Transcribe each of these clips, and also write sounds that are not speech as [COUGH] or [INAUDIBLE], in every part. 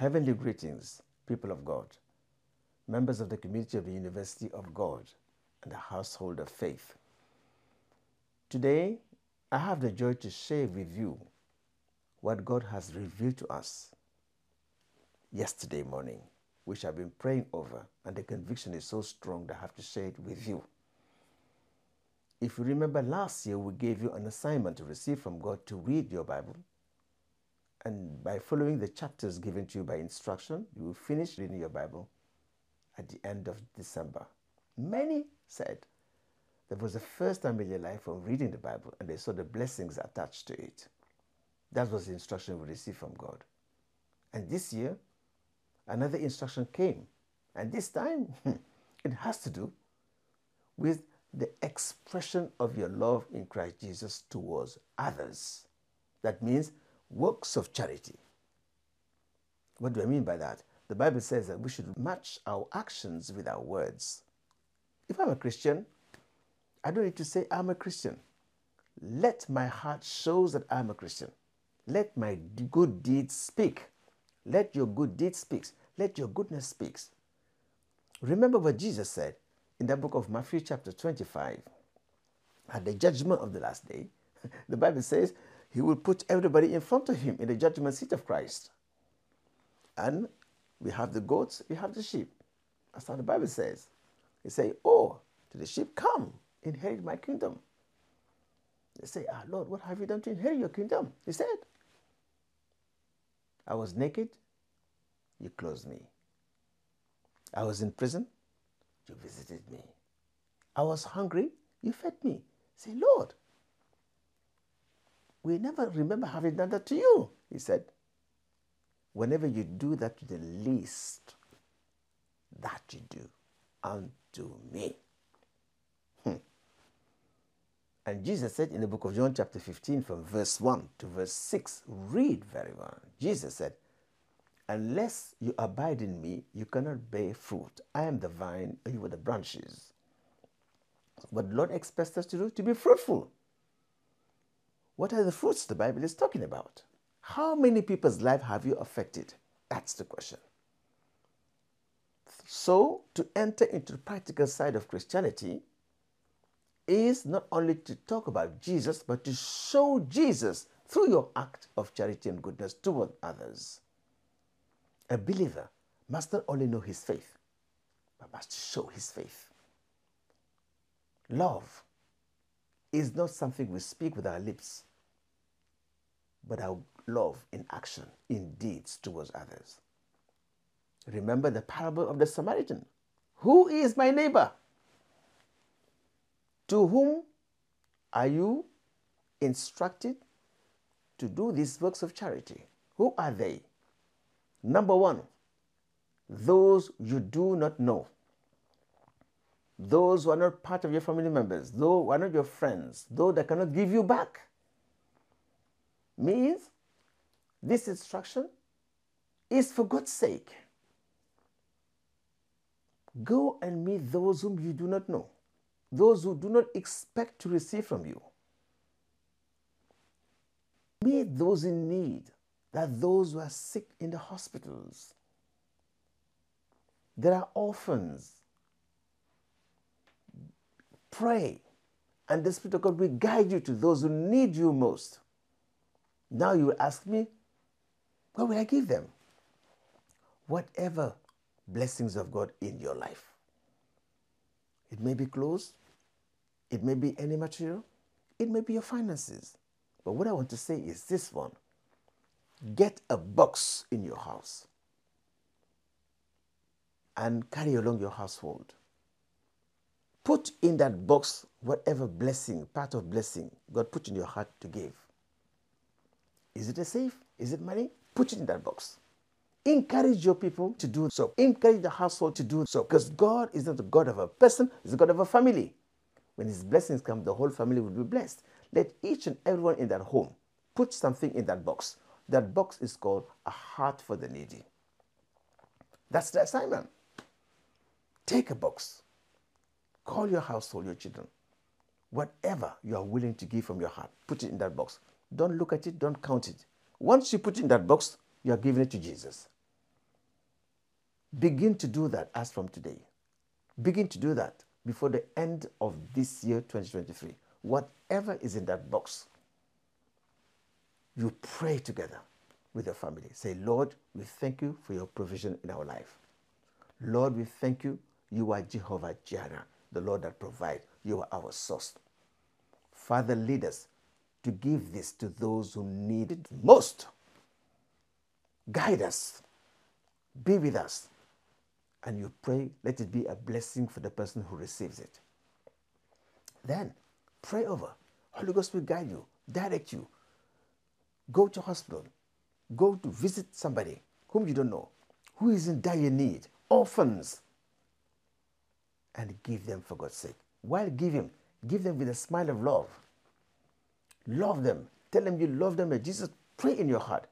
Heavenly greetings, people of God, members of the community of the University of God and the household of faith. Today, I have the joy to share with you what God has revealed to us yesterday morning, which I've been praying over, and the conviction is so strong that I have to share it with you. If you remember last year, we gave you an assignment to receive from God to read your Bible. And by following the chapters given to you by instruction, you will finish reading your Bible at the end of December. Many said that was the first time in their life of reading the Bible and they saw the blessings attached to it. That was the instruction we received from God. And this year, another instruction came. And this time, [LAUGHS] it has to do with the expression of your love in Christ Jesus towards others. That means works of charity. What do I mean by that? The Bible says that we should match our actions with our words. If I'm a Christian, I don't need to say I'm a Christian. Let my heart show that I'm a Christian. Let my good deeds speak. Let your good deeds speak. Let your goodness speak. Remember what Jesus said in the book of Matthew, chapter 25. At the judgment of the last day, [LAUGHS] the Bible says he will put everybody in front of him in the judgment seat of Christ. And we have the goats, we have the sheep. That's how the Bible says. They say, Oh, to the sheep, come, inherit my kingdom. They say, Ah, Lord, what have you done to inherit your kingdom? He said, I was naked, you clothed me. I was in prison, you visited me. I was hungry, you fed me. Say, Lord, we never remember having done that to you. He said, Whenever you do that to the least, that you do unto me. Hmm. And Jesus said in the book of John, chapter 15, from verse 1 to verse 6, read very well. Jesus said, Unless you abide in me, you cannot bear fruit. I am the vine, you are the branches. What the Lord expects us to do? To be fruitful. What are the fruits the Bible is talking about? How many people's life have you affected? That's the question. So, to enter into the practical side of Christianity is not only to talk about Jesus, but to show Jesus through your act of charity and goodness toward others. A believer must not only know his faith, but must show his faith. Love is not something we speak with our lips, but our love in action, in deeds towards others. Remember the parable of the Samaritan. Who is my neighbor? To whom are you instructed to do these works of charity? Who are they? Number one, those you do not know. Those who are not part of your family members, those who are not your friends, those that cannot give you back. Means this instruction is for God's sake. Go and meet those whom you do not know, those who do not expect to receive from you. Meet those in need, that those who are sick in the hospitals. There are orphans. Pray, and the Spirit of God will guide you to those who need you most. Now you will ask me, what will I give them? Whatever blessings of God in your life. It may be clothes, it may be any material, it may be your finances. But what I want to say is this one get a box in your house and carry along your household. Put in that box whatever blessing, part of blessing God put in your heart to give. Is it a safe? Is it money? Put it in that box. Encourage your people to do so. Encourage the household to do so. Because God is not the God of a person, He's the God of a family. When His blessings come, the whole family will be blessed. Let each and everyone in that home put something in that box. That box is called a heart for the needy. That's the assignment. Take a box. Call your household, your children. Whatever you are willing to give from your heart, put it in that box. Don't look at it, don't count it. Once you put it in that box, you are giving it to Jesus. Begin to do that as from today. Begin to do that before the end of this year, 2023. Whatever is in that box, you pray together with your family. Say, Lord, we thank you for your provision in our life. Lord, we thank you. You are Jehovah Jireh, the Lord that provides. You are our source. Father, lead us to give this to those who need it most. Guide us. Be with us. And you pray, let it be a blessing for the person who receives it. Then pray over. Holy Ghost will guide you, direct you. Go to hospital. Go to visit somebody whom you don't know, who is in dire need, orphans, and give them for God's sake. While giving, give them with a smile of love. Love them. Tell them you love them. And Jesus, pray in your heart.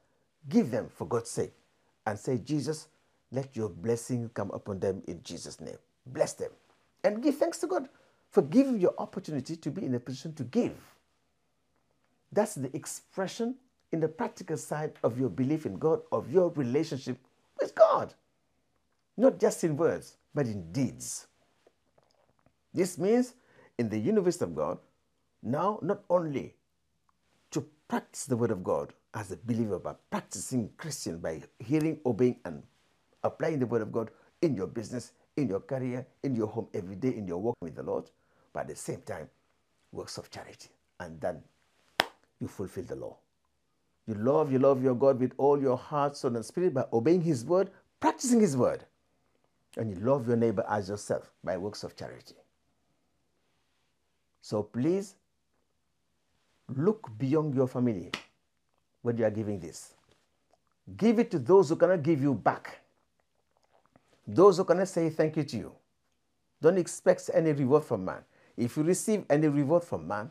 Give them for God's sake. And say, Jesus, let your blessing come upon them in Jesus' name. Bless them. And give thanks to God for giving you opportunity to be in a position to give. That's the expression in the practical side of your belief in God, of your relationship with God. Not just in words, but in deeds. This means in the University of God, now not only practice the word of God as a believer by practicing Christian by hearing, obeying, and applying the word of God in your business, in your career, in your home every day, in your work with the Lord, but at the same time, works of charity. And then you fulfill the law. You love, you love your God with all your heart, soul, and spirit by obeying His word, practicing His word. And you love your neighbor as yourself by works of charity. So please look beyond your family when you are giving this. Give it to those who cannot give you back. Those who cannot say thank you to you. Don't expect any reward from man. If you receive any reward from man,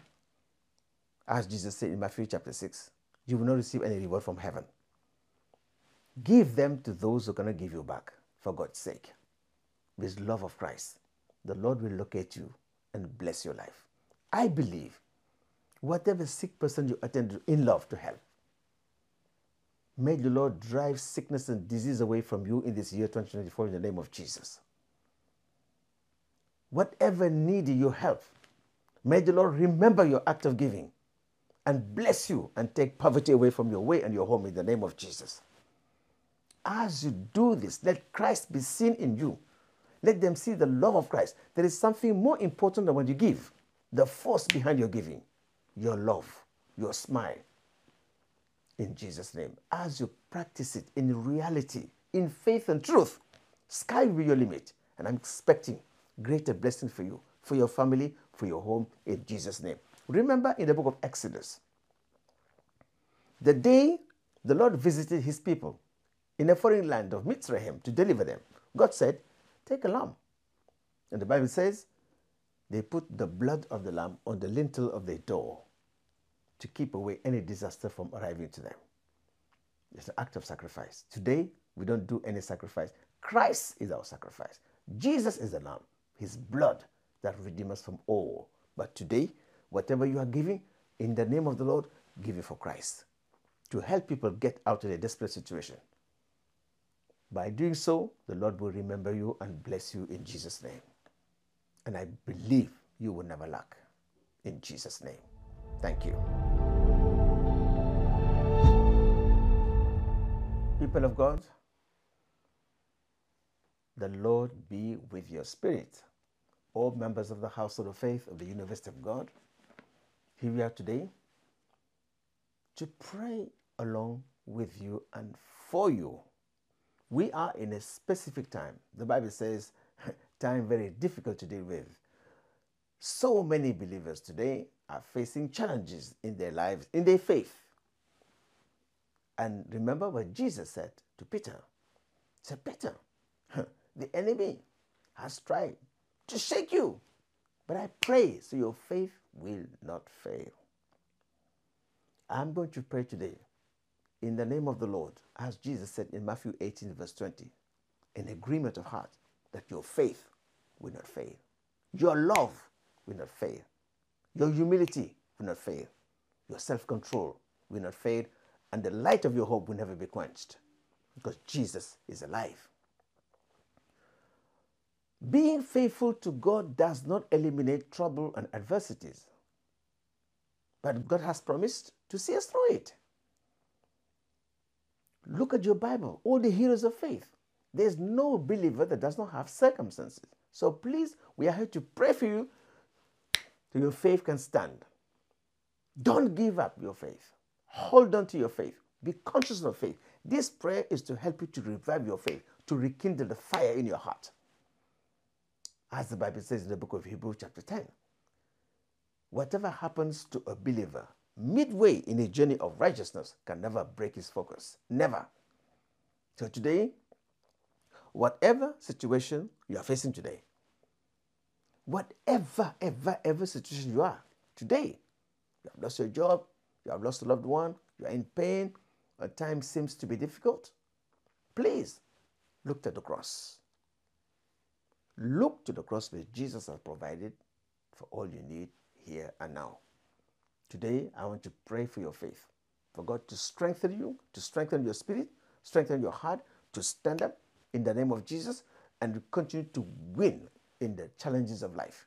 as Jesus said in Matthew chapter 6, you will not receive any reward from heaven. Give them to those who cannot give you back, for God's sake. With love of Christ, the Lord will locate you and bless your life. I believe whatever sick person you attend in love to help, may the Lord drive sickness and disease away from you in this year 2024 in the name of Jesus. Whatever need you help, may the Lord remember your act of giving and bless you and take poverty away from your way and your home in the name of Jesus. As you do this, let Christ be seen in you. Let them see the love of Christ. There is something more important than when you give the force behind your giving, your love, your smile. In Jesus' name, as you practice it in reality, in faith and truth, sky will be your limit. And I'm expecting greater blessing for you, for your family, for your home, in Jesus' name. Remember in the book of Exodus, the day the Lord visited his people in a foreign land of Mitzrayim to deliver them, God said, Take a lamb. And the Bible says, they put the blood of the lamb on the lintel of their door to keep away any disaster from arriving to them. It's an act of sacrifice. Today, we don't do any sacrifice. Christ is our sacrifice. Jesus is the lamb, his blood that redeems us from all. But today, whatever you are giving, in the name of the Lord, give it for Christ to help people get out of a desperate situation. By doing so, the Lord will remember you and bless you in Jesus' name. And I believe you will never lack. In Jesus' name. Thank you. People of God, the Lord be with your spirit. All members of the household of faith of the University of God, here we are today to pray along with you and for you. We are in a specific time. The Bible says [LAUGHS] time very difficult to deal with. So many believers today are facing challenges in their lives, in their faith. And remember what Jesus said to Peter. He said, Peter, the enemy has tried to shake you, but I pray so your faith will not fail. I'm going to pray today in the name of the Lord, as Jesus said in Matthew 18, verse 20, in agreement of heart that your faith will not fail. Your love will not fail. Your humility will not fail. Your self control will not fail. And the light of your hope will never be quenched because Jesus is alive. Being faithful to God does not eliminate trouble and adversities, but God has promised to see us through it. Look at your Bible, all the heroes of faith. There's no believer that does not have circumstances. So please, we are here to pray for you so your faith can stand. Don't give up your faith. Hold on to your faith. Be conscious of faith. This prayer is to help you to revive your faith, to rekindle the fire in your heart. As the Bible says in the book of Hebrews, chapter 10, whatever happens to a believer midway in a journey of righteousness can never break his focus. Never. So today, whatever situation you are facing today, whatever, ever, ever situation you are today, you have lost your job, you have lost a loved one, you are in pain, a time seems to be difficult, please look to the cross. Look to the cross where Jesus has provided for all you need here and now. Today, I want to pray for your faith, for God to strengthen you, to strengthen your spirit, strengthen your heart, to stand up in the name of Jesus and continue to win in the challenges of life.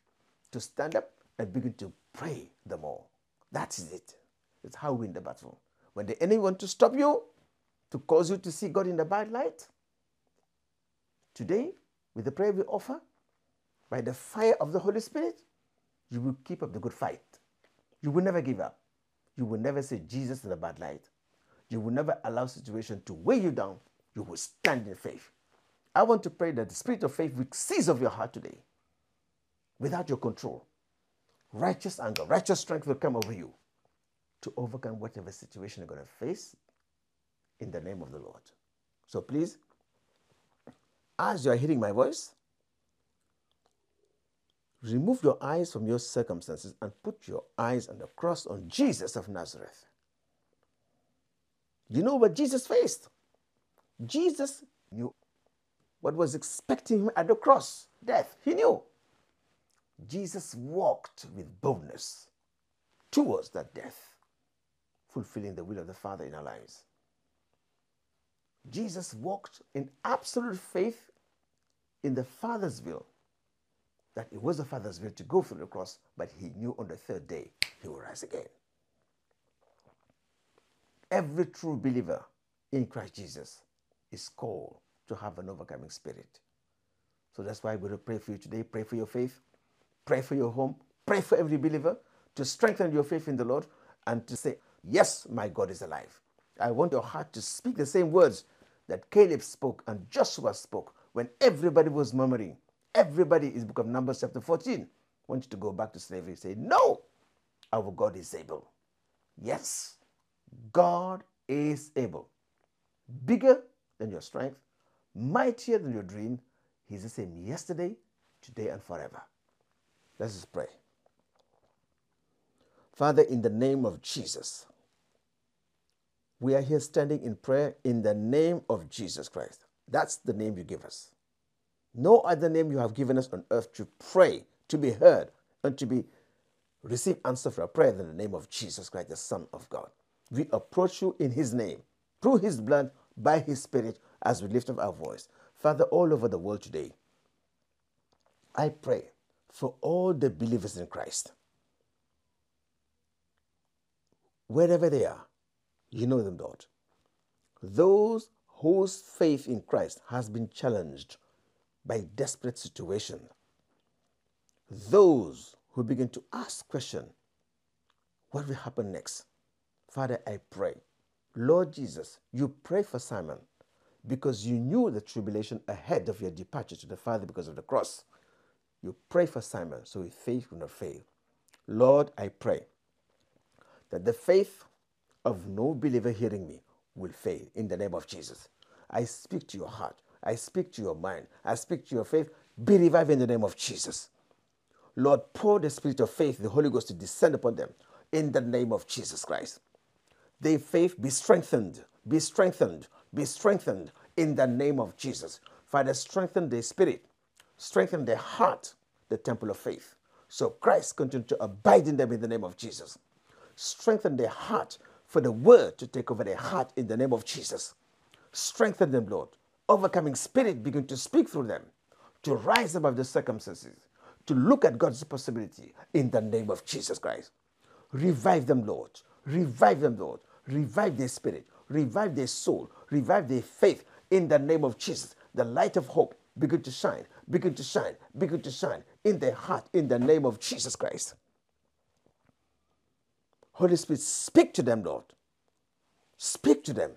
To stand up and begin to pray the more. That is it. It's how we win the battle. When the enemy want to stop you, to cause you to see God in the bad light, today, with the prayer we offer, by the fire of the Holy Spirit, you will keep up the good fight. You will never give up. You will never say Jesus in the bad light. You will never allow situation to weigh you down. You will stand in faith. I want to pray that the spirit of faith will seize of your heart today without your control. Righteous anger, righteous strength will come over you to overcome whatever situation you're going to face in the name of the Lord. So please, as you are hearing my voice, remove your eyes from your circumstances and put your eyes on the cross on Jesus of Nazareth. You know what Jesus faced? Jesus knew what was expecting him at the cross death. He knew. Jesus walked with boldness towards that death, fulfilling the will of the Father in our lives. Jesus walked in absolute faith in the Father's will that it was the Father's will to go through the cross, but he knew on the third day he will rise again. Every true believer in Christ Jesus is called to have an overcoming spirit. So that's why we're going to pray for you today. Pray for your faith, pray for your home, pray for every believer to strengthen your faith in the Lord and to say, Yes, my God is alive. I want your heart to speak the same words that Caleb spoke and Joshua spoke when everybody was murmuring. Everybody is book of Numbers chapter 14. I want you to go back to slavery. And say, no, our God is able. Yes, God is able. Bigger than your strength, mightier than your dream. He's the same yesterday, today, and forever. Let's pray. Father, in the name of Jesus, we are here standing in prayer in the name of Jesus Christ. That's the name you give us. No other name you have given us on earth to pray, to be heard, and to be receive answer for our prayer than the name of Jesus Christ, the Son of God. We approach you in His name, through His blood, by His Spirit, as we lift up our voice. Father, all over the world today, I pray for all the believers in Christ. Wherever they are, you know them, Lord. Those whose faith in Christ has been challenged by desperate situation. Those who begin to ask question, what will happen next? Father, I pray. Lord Jesus, you pray for Simon because you knew the tribulation ahead of your departure to the Father because of the cross. You pray for Simon so his faith will not fail. Lord, I pray that the faith of no believer hearing me will fail in the name of Jesus. I speak to your heart. I speak to your mind. I speak to your faith. Be revived in the name of Jesus. Lord, pour the spirit of faith, the Holy Ghost, to descend upon them in the name of Jesus Christ. Their faith be strengthened, be strengthened, be strengthened in the name of Jesus. Father, strengthen their spirit, strengthen their heart, the temple of faith. So Christ continue to abide in them in the name of Jesus. Strengthen their heart for the word to take over their heart in the name of Jesus. Strengthen them, Lord overcoming spirit begin to speak through them to rise above the circumstances, to look at God's possibility in the name of Jesus Christ. Revive them, Lord. Revive them, Lord. Revive their spirit. Revive their soul. Revive their faith in the name of Jesus. The light of hope begin to shine, begin to shine, begin to shine in their heart in the name of Jesus Christ. Holy Spirit, speak to them, Lord. Speak to them.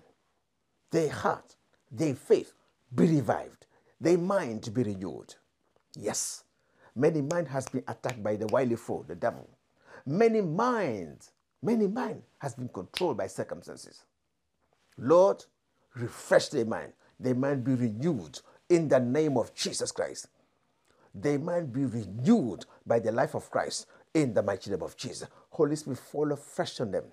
Their heart, their faith be revived, their mind be renewed. Yes, many mind has been attacked by the wily foe, the devil. Many minds, many mind has been controlled by circumstances. Lord, refresh their mind. Their mind be renewed in the name of Jesus Christ. Their mind be renewed by the life of Christ in the mighty name of Jesus. Holy Spirit, fall afresh on them.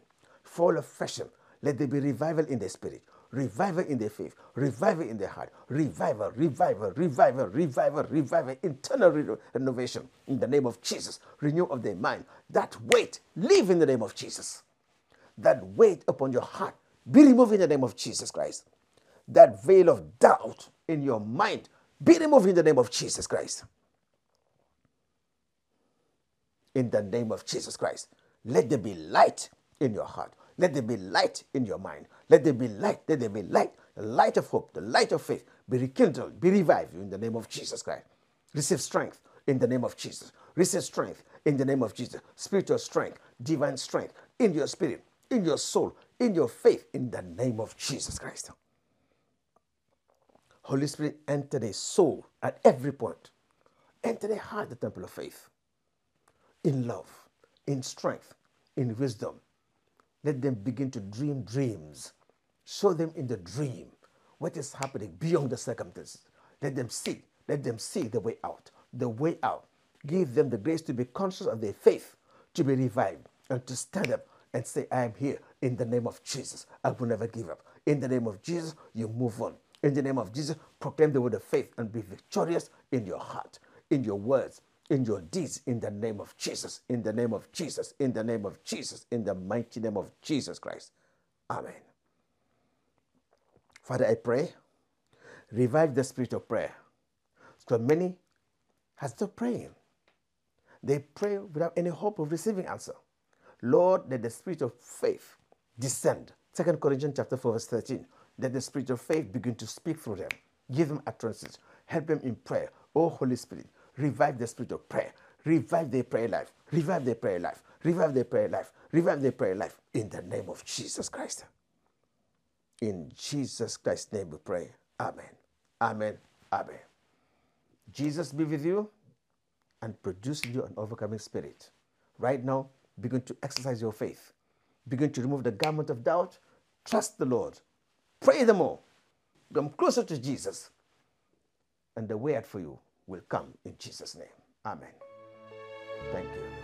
Fall afresh on them. Let there be revival in their spirit, revival in their faith, revival in their heart, revival, revival, revival, revival, revival, internal re- renovation in the name of Jesus. Renew of their mind. That weight, live in the name of Jesus. That weight upon your heart, be removed in the name of Jesus Christ. That veil of doubt in your mind, be removed in the name of Jesus Christ. In the name of Jesus Christ. Let there be light in your heart. Let there be light in your mind. Let there be light. Let there be light. The light of hope, the light of faith be rekindled, be revived in the name of Jesus Christ. Receive strength in the name of Jesus. Receive strength in the name of Jesus. Spiritual strength, divine strength in your spirit, in your soul, in your faith, in the name of Jesus Christ. Holy Spirit, enter the soul at every point. Enter the heart, the temple of faith. In love, in strength, in wisdom. Let them begin to dream dreams. Show them in the dream what is happening beyond the circumstances. Let them see. Let them see the way out. The way out. Give them the grace to be conscious of their faith, to be revived, and to stand up and say, I am here in the name of Jesus. I will never give up. In the name of Jesus, you move on. In the name of Jesus, proclaim the word of faith and be victorious in your heart, in your words, in your deeds, in the name of Jesus, in the name of Jesus, in the name of Jesus, in the mighty name of Jesus Christ. Amen. Father, I pray, revive the spirit of prayer. Because many has stopped praying. They pray without any hope of receiving answer. Lord, let the spirit of faith descend. 2 Corinthians chapter 4, verse 13. Let the spirit of faith begin to speak through them. Give them utterances. Help them in prayer. Oh, Holy Spirit, revive the spirit of prayer. Revive their prayer life. Revive their prayer life. Revive their prayer life. Revive their prayer life. In the name of Jesus Christ. In Jesus Christ's name we pray. Amen. Amen. Amen. Jesus be with you and produce in you an overcoming spirit. Right now, begin to exercise your faith. Begin to remove the garment of doubt. Trust the Lord. Pray the more. Come closer to Jesus. And the way out for you will come in Jesus' name. Amen. Thank you.